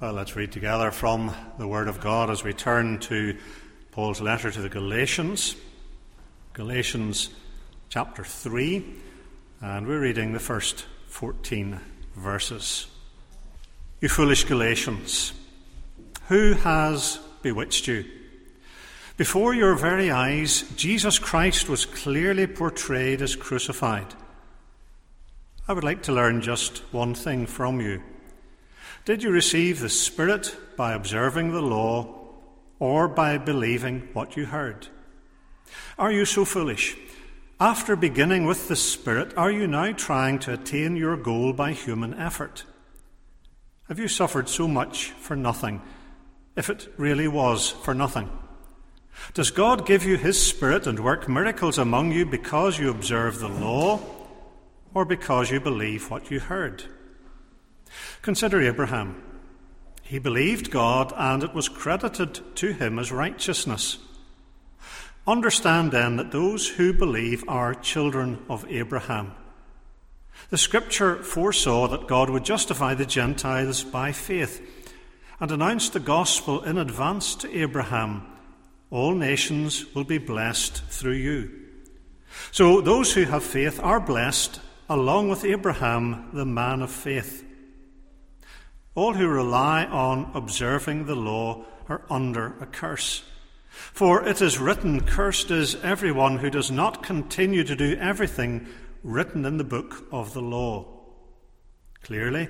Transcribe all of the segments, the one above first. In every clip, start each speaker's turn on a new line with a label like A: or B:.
A: Well, let's read together from the Word of God as we turn to Paul's letter to the Galatians. Galatians chapter 3, and we're reading the first 14 verses. You foolish Galatians, who has bewitched you? Before your very eyes, Jesus Christ was clearly portrayed as crucified. I would like to learn just one thing from you. Did you receive the Spirit by observing the law or by believing what you heard? Are you so foolish? After beginning with the Spirit, are you now trying to attain your goal by human effort? Have you suffered so much for nothing, if it really was for nothing? Does God give you His Spirit and work miracles among you because you observe the law or because you believe what you heard? Consider Abraham. He believed God, and it was credited to him as righteousness. Understand then that those who believe are children of Abraham. The scripture foresaw that God would justify the Gentiles by faith and announced the gospel in advance to Abraham all nations will be blessed through you. So those who have faith are blessed along with Abraham, the man of faith. All who rely on observing the law are under a curse. For it is written, Cursed is everyone who does not continue to do everything written in the book of the law. Clearly,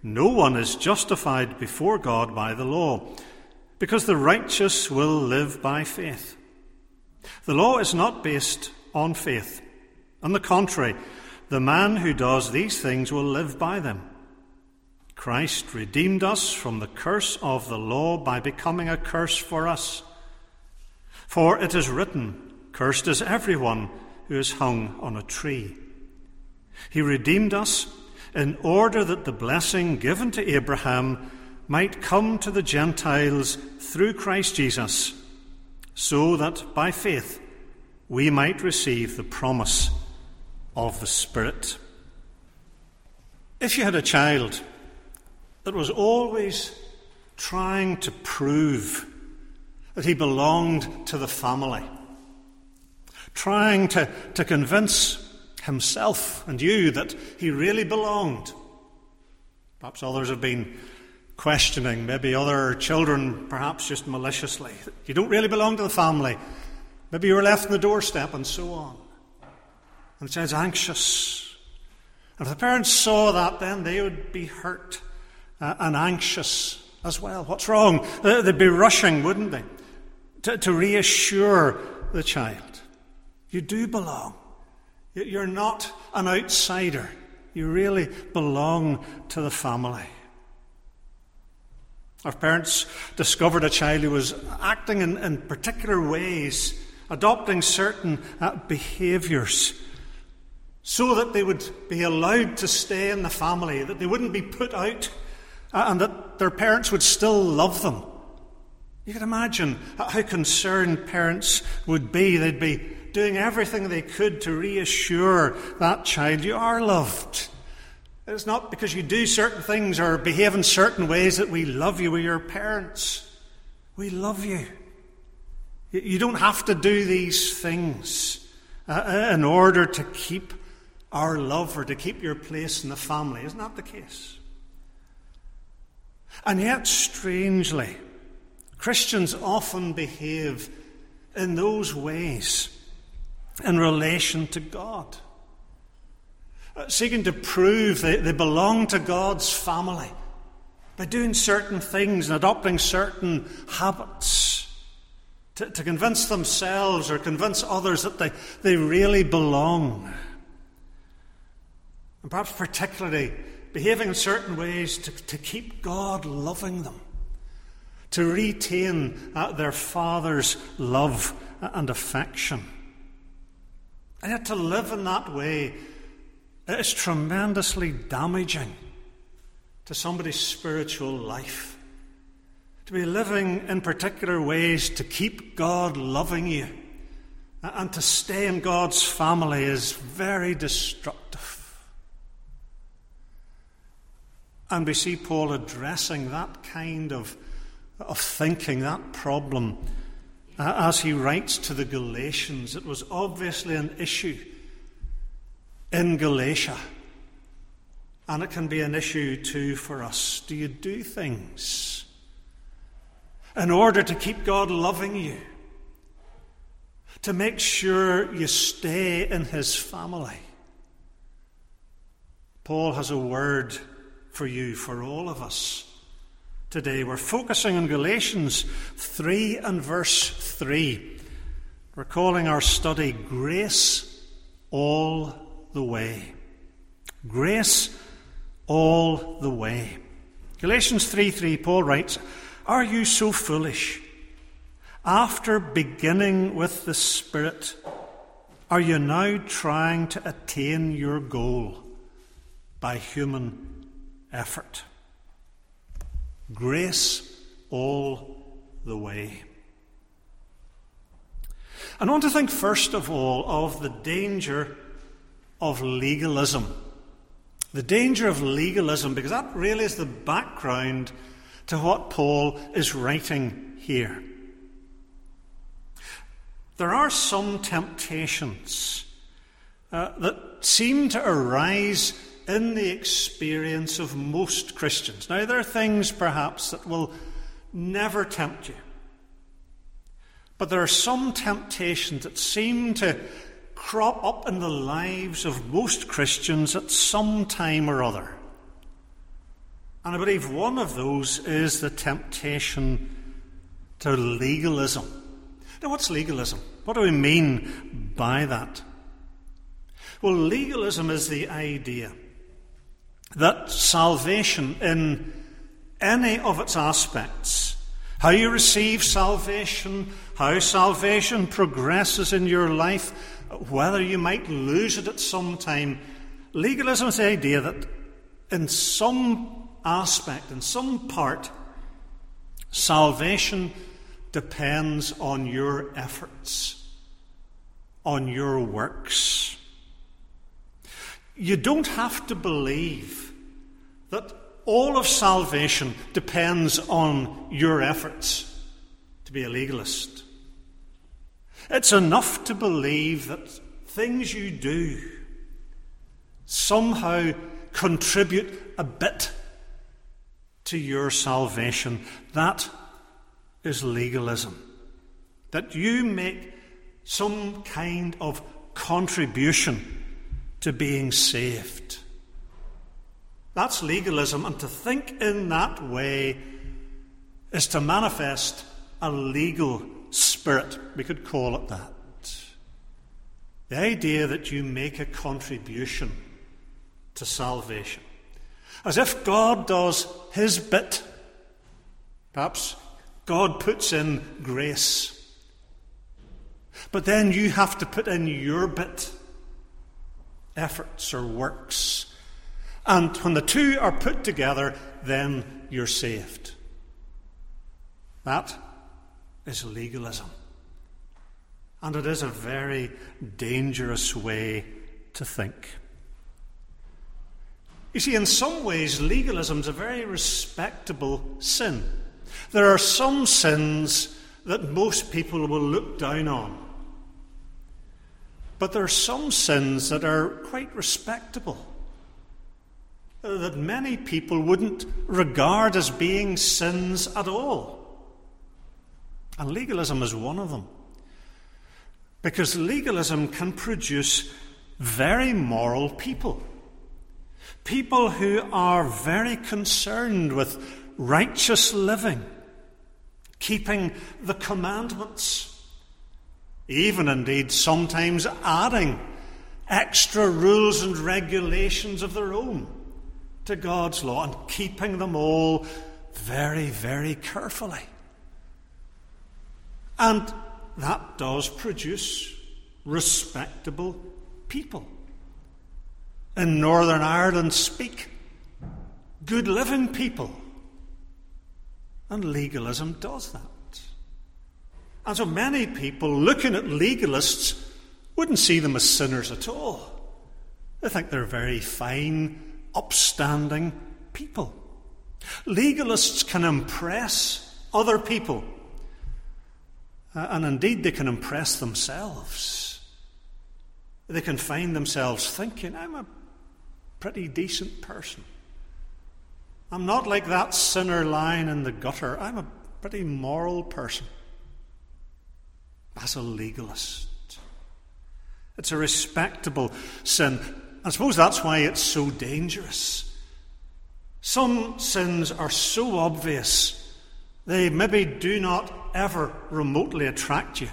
A: no one is justified before God by the law, because the righteous will live by faith. The law is not based on faith. On the contrary, the man who does these things will live by them. Christ redeemed us from the curse of the law by becoming a curse for us. For it is written, Cursed is everyone who is hung on a tree. He redeemed us in order that the blessing given to Abraham might come to the Gentiles through Christ Jesus, so that by faith we might receive the promise of the Spirit. If you had a child that was always trying to prove that he belonged to the family, trying to, to convince himself and you that he really belonged. Perhaps others have been questioning, maybe other children, perhaps just maliciously. You don't really belong to the family. Maybe you were left on the doorstep and so on. And the child's anxious. And if the parents saw that, then they would be hurt uh, and anxious as well. What's wrong? Uh, they'd be rushing, wouldn't they, to, to reassure the child. You do belong. You're not an outsider. You really belong to the family. Our parents discovered a child who was acting in, in particular ways, adopting certain uh, behaviours, so that they would be allowed to stay in the family, that they wouldn't be put out and that their parents would still love them. You can imagine how concerned parents would be. They'd be doing everything they could to reassure that child you are loved. It's not because you do certain things or behave in certain ways that we love you. We're your parents. We love you. You don't have to do these things uh, uh, in order to keep our love or to keep your place in the family. Isn't that the case? And yet, strangely, Christians often behave in those ways in relation to God, uh, seeking to prove they, they belong to God's family by doing certain things and adopting certain habits to, to convince themselves or convince others that they, they really belong. And perhaps particularly behaving in certain ways to, to keep God loving them, to retain uh, their Father's love and affection. And yet, to live in that way is tremendously damaging to somebody's spiritual life. To be living in particular ways to keep God loving you and to stay in God's family is very destructive. And we see Paul addressing that kind of, of thinking, that problem, uh, as he writes to the Galatians. It was obviously an issue in Galatia. And it can be an issue too for us. Do you do things in order to keep God loving you? To make sure you stay in His family? Paul has a word for you, for all of us today. We're focusing on Galatians 3 and verse 3. We're calling our study Grace All the Way. Grace all the way. Galatians 3 3, Paul writes, Are you so foolish? After beginning with the Spirit, are you now trying to attain your goal by human effort? Grace all the way. I want to think first of all of the danger of legalism. The danger of legalism, because that really is the background to what Paul is writing here. There are some temptations uh, that seem to arise in the experience of most Christians. Now, there are things perhaps that will never tempt you. But there are some temptations that seem to crop up in the lives of most Christians at some time or other. And I believe one of those is the temptation to legalism. Now, what's legalism? What do we mean by that? Well, legalism is the idea that salvation, in any of its aspects, how you receive salvation, how salvation progresses in your life, whether you might lose it at some time. Legalism is the idea that in some aspect, in some part, salvation depends on your efforts, on your works. You don't have to believe that all of salvation depends on your efforts to be a legalist. It's enough to believe that things you do somehow contribute a bit to your salvation. That is legalism. That you make some kind of contribution to being saved. That's legalism, and to think in that way is to manifest a legal spirit. We could call it that. The idea that you make a contribution to salvation. As if God does his bit. Perhaps God puts in grace. But then you have to put in your bit efforts or works. And when the two are put together, then you're saved. That is legalism. And it is a very dangerous way to think. You see, in some ways, legalism is a very respectable sin. There are some sins that most people will look down on. But there are some sins that are quite respectable, uh, that many people wouldn't regard as being sins at all. And legalism is one of them. Because legalism can produce very moral people. People who are very concerned with righteous living, keeping the commandments, even indeed sometimes adding extra rules and regulations of their own to God's law and keeping them all very, very carefully. And that does produce respectable people. In Northern Ireland, speak good living people. And legalism does that. And so many people looking at legalists wouldn't see them as sinners at all. They think they're very fine, upstanding people. Legalists can impress other people. Uh, and indeed, they can impress themselves. They can find themselves thinking, I'm a pretty decent person. I'm not like that sinner lying in the gutter. I'm a pretty moral person. As a legalist. It's a respectable sin. I suppose that's why it's so dangerous. Some sins are so obvious, they maybe do not ever remotely attract you.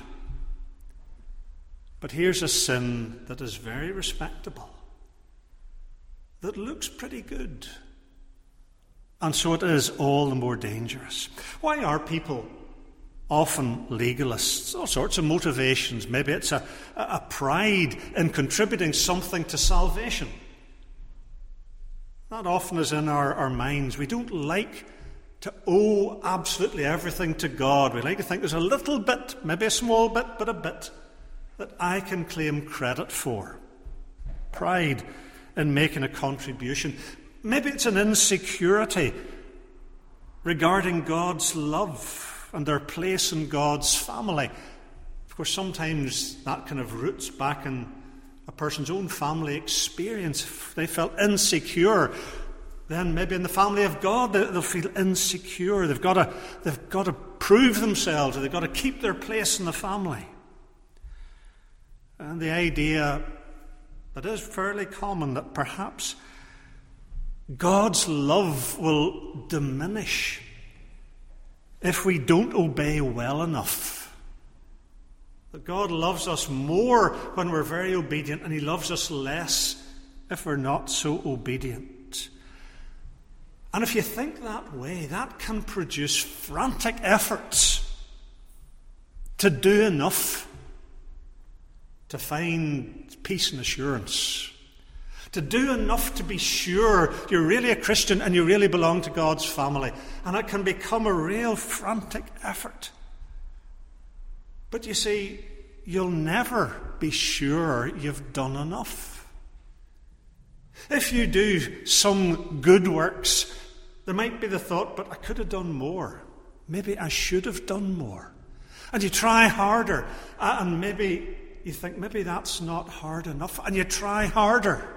A: But here's a sin that is very respectable, that looks pretty good. And so it is all the more dangerous. Why are people often legalists? All sorts of motivations. Maybe it's a, a pride in contributing something to salvation. That often is in our, our minds. We don't like to owe absolutely everything to God. We like to think there's a little bit, maybe a small bit, but a bit, that I can claim credit for. Pride in making a contribution. Maybe it's an insecurity regarding God's love and their place in God's family. Of course, sometimes that kind of roots back in a person's own family experience. If they felt insecure, then maybe in the family of God they'll feel insecure. They've got to, they've got to prove themselves, or they've got to keep their place in the family. And the idea that is fairly common that perhaps God's love will diminish if we don't obey well enough. That God loves us more when we're very obedient, and He loves us less if we're not so obedient. And if you think that way, that can produce frantic efforts to do enough to find peace and assurance. To do enough to be sure you're really a Christian and you really belong to God's family. And it can become a real frantic effort. But you see, you'll never be sure you've done enough. If you do some good works, there might be the thought, but I could have done more. Maybe I should have done more. And you try harder, uh, and maybe you think, maybe that's not hard enough, and you try harder.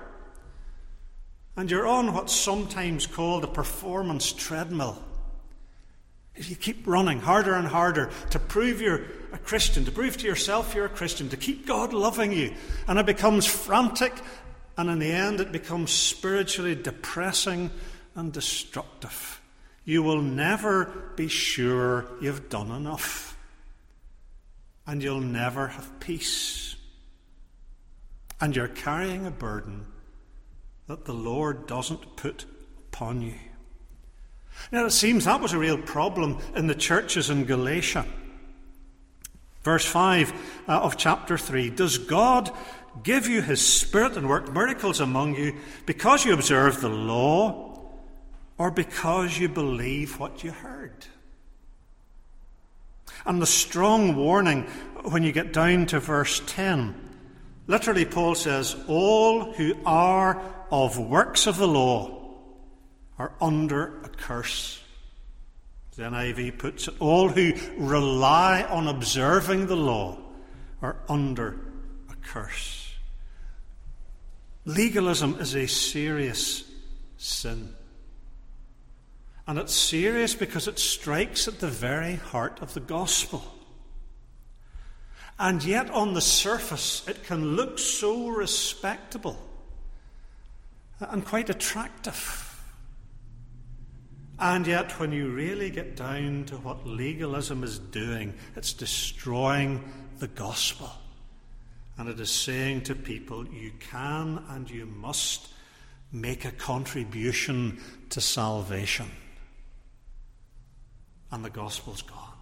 A: And you're on what's sometimes called a performance treadmill. If you keep running harder and harder to prove you're a Christian, to prove to yourself you're a Christian, to keep God loving you, and it becomes frantic, and in the end it becomes spiritually depressing and destructive. You will never be sure you've done enough, and you'll never have peace. And you're carrying a burden that the Lord doesn't put upon you. Now, it seems that was a real problem in the churches in Galatia. Verse 5 uh, of chapter 3 Does God give you his Spirit and work miracles among you because you observe the law or because you believe what you heard? And the strong warning when you get down to verse 10 literally, Paul says, All who are of works of the law are under a curse. The NIV puts it all who rely on observing the law are under a curse. Legalism is a serious sin. And it's serious because it strikes at the very heart of the gospel. And yet, on the surface, it can look so respectable and quite attractive. And yet, when you really get down to what legalism is doing, it's destroying the gospel. And it is saying to people, you can and you must make a contribution to salvation. And the gospel's gone.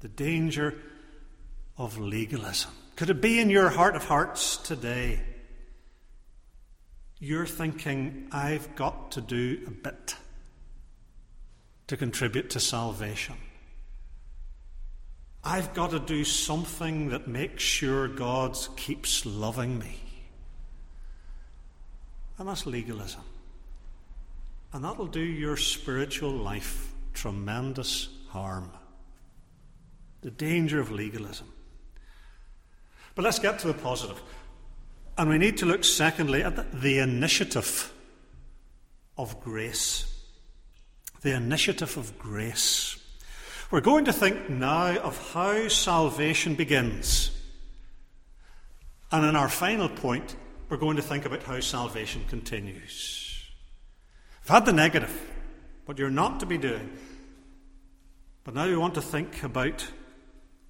A: The danger of legalism. Could it be in your heart of hearts today? You're thinking, I've got to do a bit to contribute to salvation. I've got to do something that makes sure God keeps loving me. And that's legalism. And that'll do your spiritual life tremendous harm. The danger of legalism. But let's get to the positive. And we need to look, secondly, at the, initiative of grace. The initiative of grace. We're going to think now of how salvation begins. And in our final point, we're going to think about how salvation continues. I've had the negative, what you're not to be doing. But now we want to think about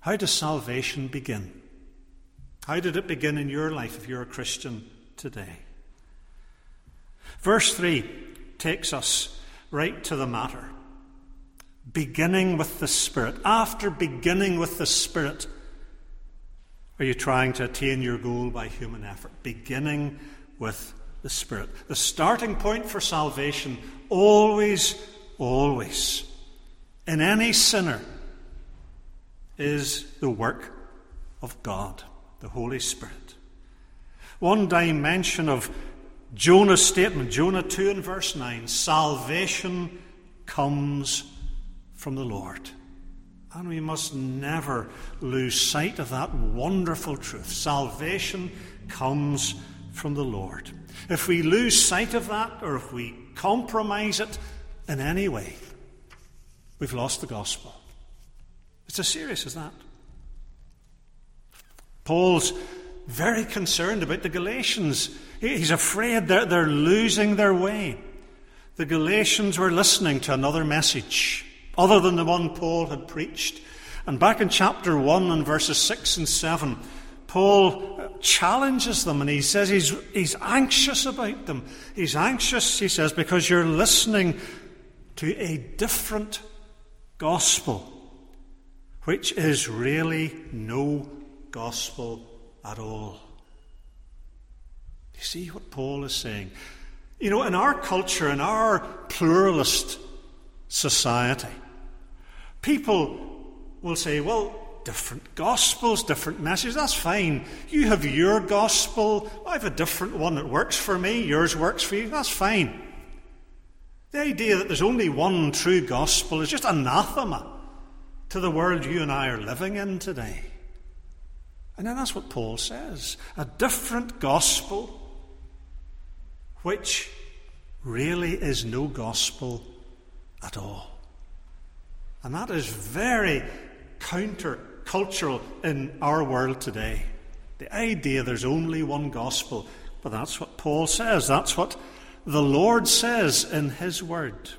A: how does salvation begin? How did it begin in your life if you're a Christian today? Verse 3 takes us right to the matter. Beginning with the Spirit. After beginning with the Spirit, are you trying to attain your goal by human effort? Beginning with the Spirit. The starting point for salvation, always, always, in any sinner, is the work of God the Holy Spirit. One dimension of Jonah's statement, Jonah 2 and verse 9 salvation comes from the Lord. And we must never lose sight of that wonderful truth. Salvation comes from the Lord. If we lose sight of that, or if we compromise it in any way, we've lost the gospel. It's as serious as that. Paul's very concerned about the Galatians. He's afraid they're, they're losing their way. The Galatians were listening to another message other than the one Paul had preached. And back in chapter 1 and verses 6 and 7, Paul uh, challenges them and he says he's, he's anxious about them. He's anxious, he says, because you're listening to a different gospel, which is really no gospel at all. You see what Paul is saying? You know, in our culture, in our pluralist society, people will say, well, different gospels, different messages, that's fine. You have your gospel, I have a different one that works for me, yours works for you, that's fine. The idea that there's only one true gospel is just anathema to the world you and I are living in today. And then that's what Paul says a different gospel, which really is no gospel at all. And that is very countercultural in our world today. The idea there's only one gospel. But that's what Paul says. That's what the Lord says in His Word.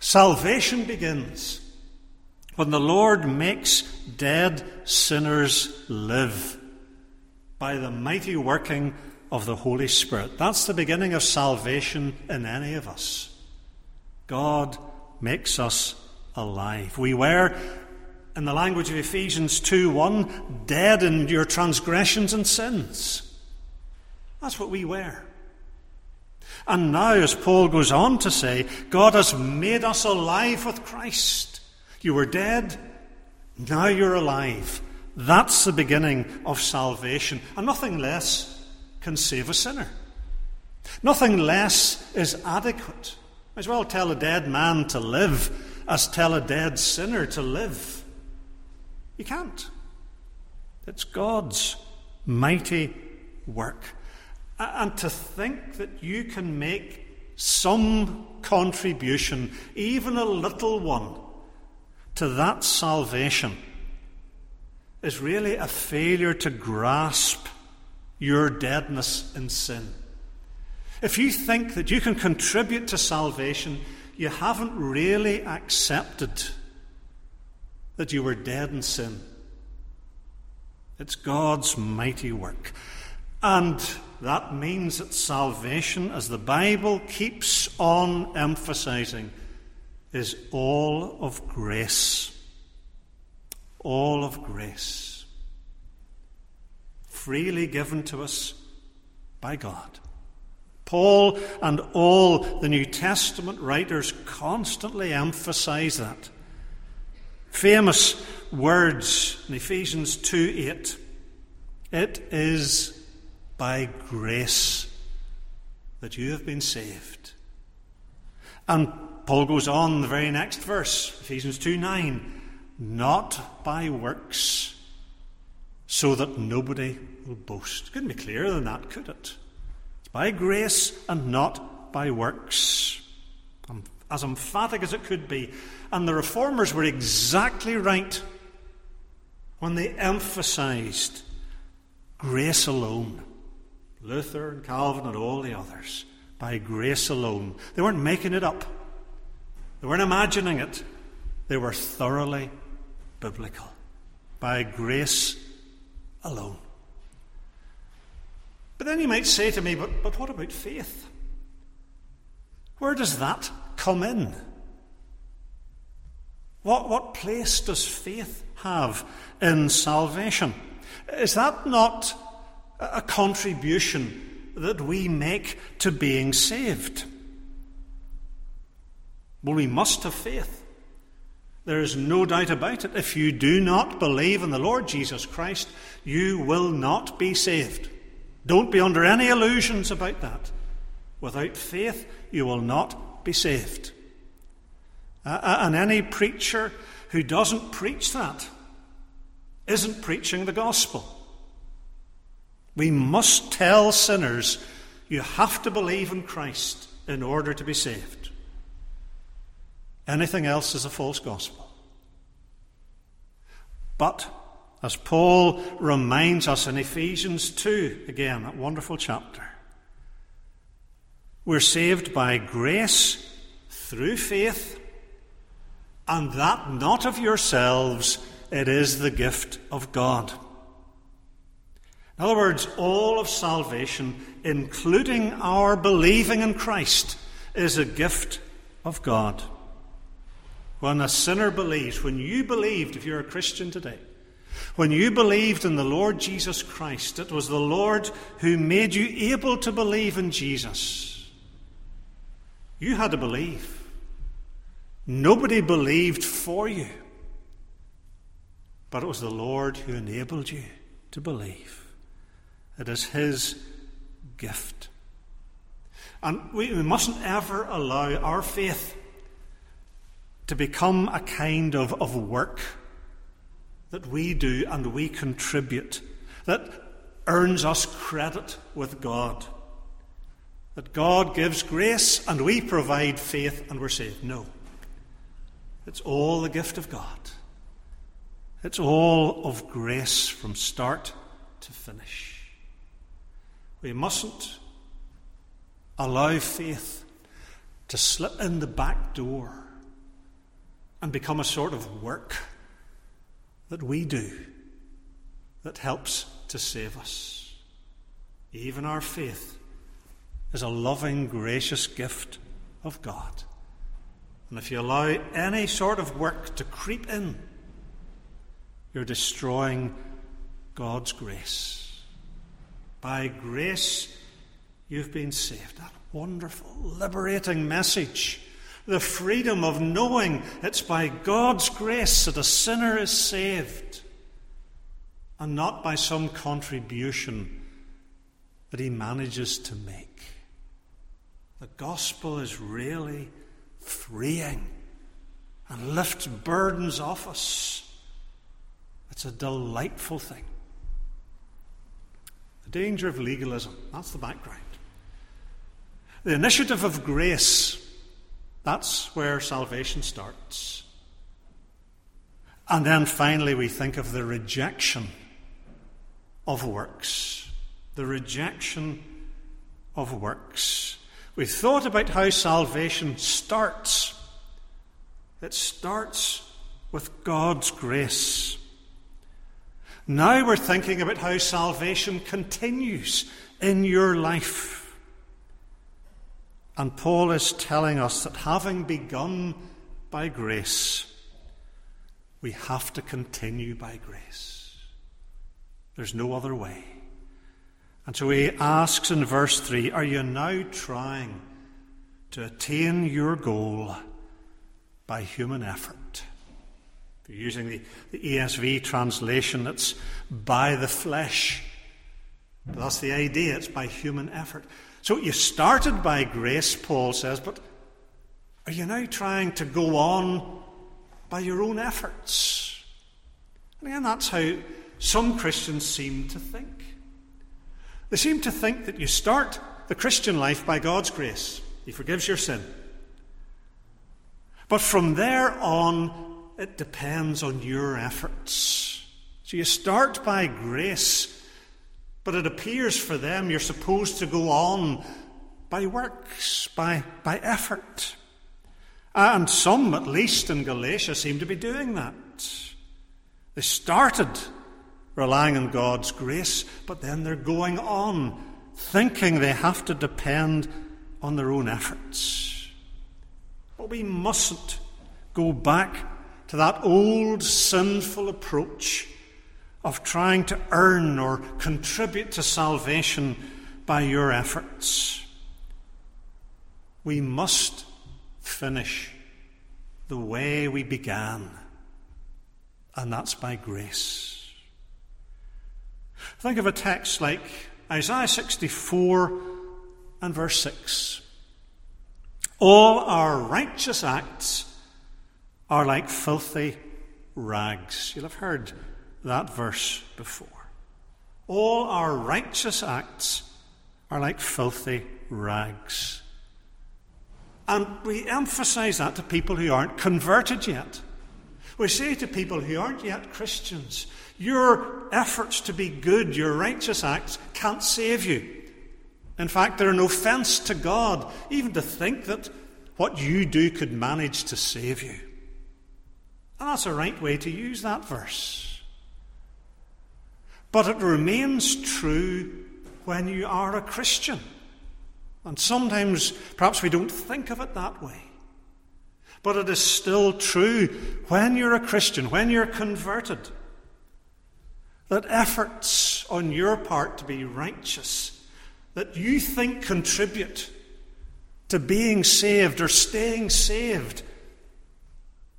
A: Salvation begins when the Lord makes dead sinners live by the mighty working of the Holy Spirit. That's the beginning of salvation in any of us. God makes us alive. We were, in the language of Ephesians 2 1, dead in your transgressions and sins. That's what we were. And now, as Paul goes on to say, God has made us alive with Christ. You were dead, now you're alive. That's the beginning of salvation. And nothing less can save a sinner. Nothing less is adequate. As well tell a dead man to live as tell a dead sinner to live. You can't. It's God's mighty work. And to think that you can make some contribution, even a little one, to that salvation is really a failure to grasp your deadness in sin. If you think that you can contribute to salvation, you haven't really accepted that you were dead in sin. It's God's mighty work. And that means that salvation, as the Bible keeps on emphasizing, is all of grace. All of grace. Freely given to us by God. Paul and all the New Testament writers constantly emphasize that. Famous words in Ephesians 2 8. It is by grace that you have been saved And Paul goes on the very next verse, Ephesians 2 9, not by works, so that nobody will boast. Couldn't be clearer than that, could it? It's by grace and not by works. As emphatic as it could be. And the reformers were exactly right when they emphasized grace alone. Luther and Calvin and all the others. By grace alone. They weren't making it up. They weren't imagining it. They were thoroughly biblical. By grace alone. But then you might say to me, but, but what about faith? Where does that come in? What, what place does faith have in salvation? Is that not a contribution that we make to being saved? Well, we must have faith. There is no doubt about it. If you do not believe in the Lord Jesus Christ, you will not be saved. Don't be under any illusions about that. Without faith, you will not be saved. Uh, and any preacher who doesn't preach that isn't preaching the gospel. We must tell sinners you have to believe in Christ in order to be saved. Anything else is a false gospel. But, as Paul reminds us in Ephesians 2, again, that wonderful chapter, we're saved by grace through faith, and that not of yourselves, it is the gift of God. In other words, all of salvation, including our believing in Christ, is a gift of God. When a sinner believes, when you believed, if you're a Christian today, when you believed in the Lord Jesus Christ, it was the Lord who made you able to believe in Jesus. You had to believe. Nobody believed for you. But it was the Lord who enabled you to believe. It is His gift. And we, we mustn't ever allow our faith to become a kind of, of work that we do and we contribute that earns us credit with God. That God gives grace and we provide faith and we're saved. No. It's all the gift of God. It's all of grace from start to finish. We mustn't allow faith to slip in the back door and become a sort of work that we do that helps to save us. Even our faith is a loving, gracious gift of God. And if you allow any sort of work to creep in, you're destroying God's grace. By grace, you've been saved. That wonderful, liberating message the freedom of knowing it's by God's grace that a sinner is saved and not by some contribution that he manages to make. The gospel is really freeing and lifts burdens off us. It's a delightful thing. The danger of legalism, that's the background. The initiative of grace that's where salvation starts. And then finally, we think of the rejection of works. The rejection of works. We've thought about how salvation starts. It starts with God's grace. Now we're thinking about how salvation continues in your life. And Paul is telling us that having begun by grace, we have to continue by grace. There's no other way. And so he asks in verse 3 Are you now trying to attain your goal by human effort? If you're using the, the ESV translation, it's by the flesh. But that's the idea, it's by human effort. So you started by grace, Paul says, but Are you now trying to go on by your own efforts? And again, that's how some Christians seem to think. They seem to think that you start the Christian life by God's grace, He forgives your sin. But from there on, it depends on your efforts. So you start by grace, but it appears for them you're supposed to go on by works, by, by effort. Uh, and some, at least in Galatia, seem to be doing that. They started relying on God's grace, but then they're going on thinking they have to depend on their own efforts. But we mustn't go back to that old sinful approach of trying to earn or contribute to salvation by your efforts. We must finish the way we began, and that's by grace. Think of a text like Isaiah 64 and verse 6. All our righteous acts are like filthy rags. You'll have heard that verse before. All our righteous acts are like filthy rags. And we emphasize that to people who aren't converted yet. We say to people who aren't yet Christians, your efforts to be good, your righteous acts, can't save you. In fact, they're an offense to God, even to think that what you do could manage to save you. And that's a right way to use that verse. But it remains true when you are a Christian. And sometimes, perhaps we don't think of it that way. But it is still true when you're a Christian, when you're converted that efforts on your part to be righteous, that you think contribute to being saved or staying saved,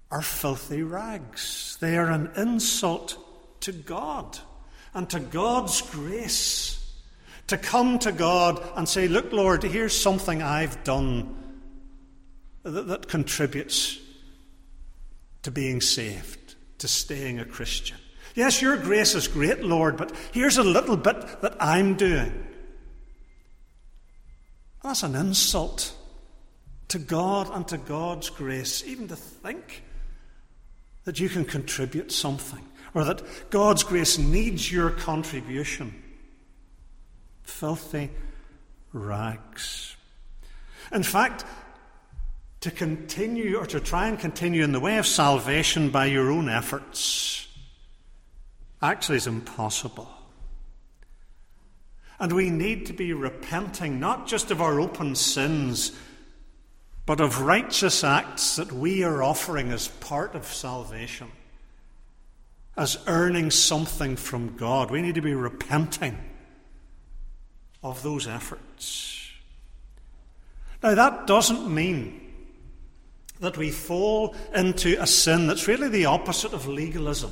A: are filthy rags. They are an insult to God and to God's grace. To come to God and say, Look, Lord, here's something I've done that, that contributes to being saved, to staying a Christian. Yes, your grace is great, Lord, but here's a little bit that I'm doing. That's an insult to God and to God's grace, even to think that you can contribute something or that God's grace needs your contribution. Filthy rags. In fact, to continue or to try and continue in the way of salvation by your own efforts actually is impossible. And we need to be repenting not just of our open sins, but of righteous acts that we are offering as part of salvation, as earning something from God. We need to be repenting of those efforts. Now, that doesn't mean that we fall into a sin that's really the opposite of legalism.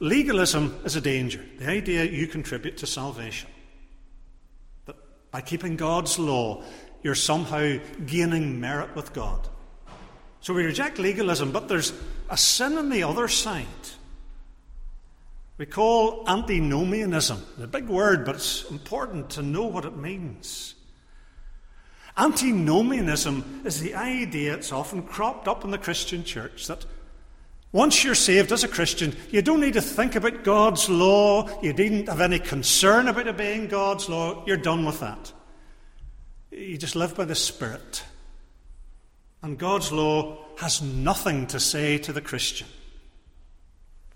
A: Legalism is a danger. The idea you contribute to salvation. That by keeping God's law, you're somehow gaining merit with God. So we reject legalism, but there's a sin on the other side. We call antinomianism. A big word, but it's important to know what it means. Antinomianism is the idea, it's often cropped up in the Christian church, that once you're saved as a Christian, you don't need to think about God's law. You needn't have any concern about obeying God's law. You're done with that. You just live by the Spirit. And God's law has nothing to say to the Christian.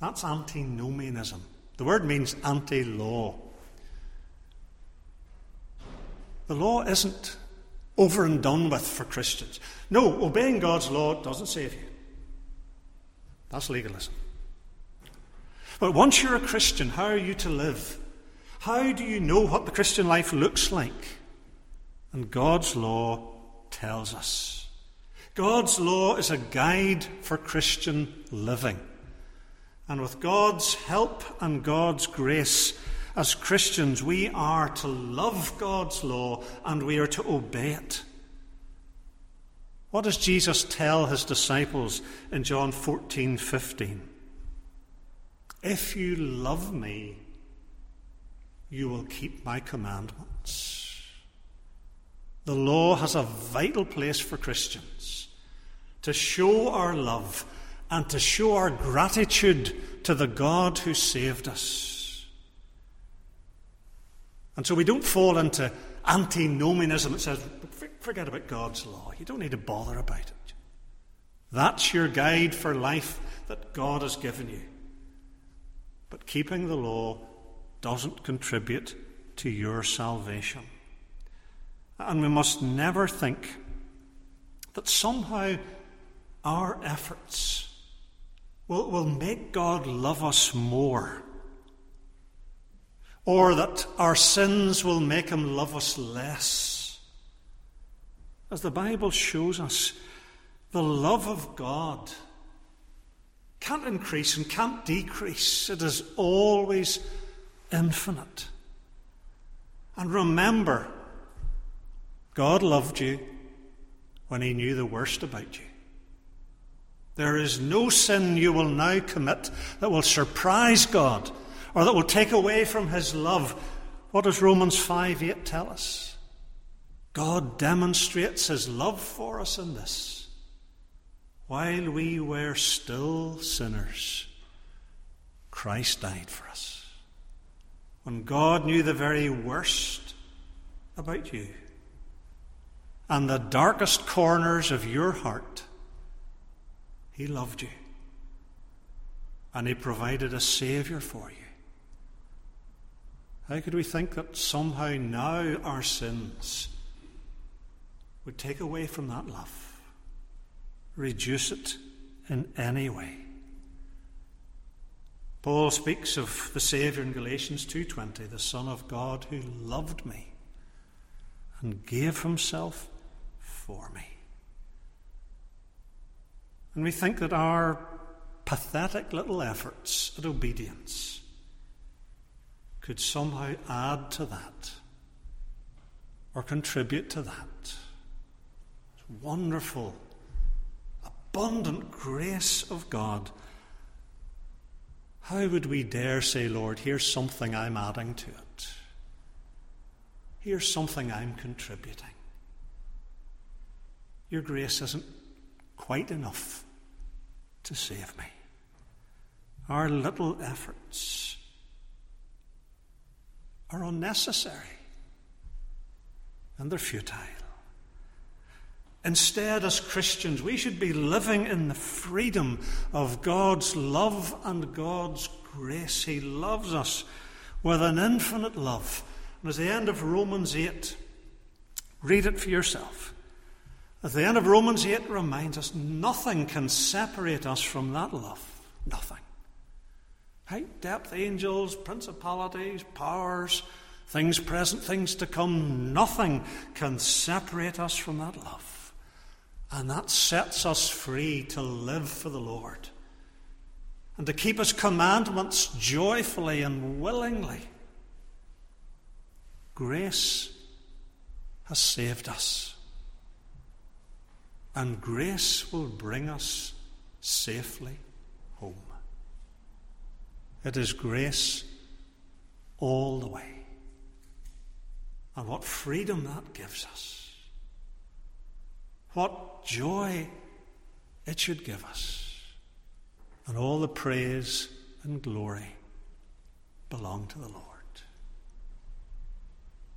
A: That's antinomianism. The word means anti law. The law isn't over and done with for Christians. No, obeying God's law doesn't save you. That's legalism. But once you're a Christian, how are you to live? How do you know what the Christian life looks like? And God's law tells us. God's law is a guide for Christian living. And with God's help and God's grace, as Christians, we are to love God's law and we are to obey it. What does Jesus tell his disciples in John 14 15? If you love me, you will keep my commandments. The law has a vital place for Christians to show our love and to show our gratitude to the God who saved us. And so we don't fall into antinomianism that says, forget about God's law. You don't need to bother about it. That's your guide for life that God has given you. But keeping the law doesn't contribute to your salvation. And we must never think that somehow our efforts will, will make God love us more, or that our sins will make him love us less. As the Bible shows us, the love of God can't increase and can't decrease. It is always infinite. And remember, God loved you when He knew the worst about you. There is no sin you will now commit that will surprise God or that will take away from His love. What does Romans 5 8 tell us? God demonstrates His love for us in this. While we were still sinners, Christ died for us. When God knew the very worst about you and the darkest corners of your heart, he loved you. And He provided a Saviour for you. How could we think that somehow now our sins would take away from that love, reduce it in any way? Paul speaks of the Saviour in Galatians 2:20, the Son of God who loved me and gave himself me. And we think that our pathetic little efforts at obedience could somehow add to that or contribute to that. Wonderful, abundant grace of God. How would we dare say, Lord, here's something I'm adding to it? Here's something I'm contributing. Your grace isn't quite enough to save me. Our little efforts are unnecessary and they're futile. Instead, as Christians, we should be living in the freedom of God's love and God's grace. He loves us with an infinite love. And as the end of Romans 8, read it for yourself. At the end of Romans 8 reminds us nothing can separate us from that love. Nothing. Height, depth, angels, principalities, powers, things present, things to come, nothing can separate us from that love. And that sets us free to live for the Lord and to keep His commandments joyfully and willingly. Grace has saved us. And grace will bring us safely home. It is grace all the way. And what freedom that gives us. What joy it should give us. And all the praise and glory belong to the Lord.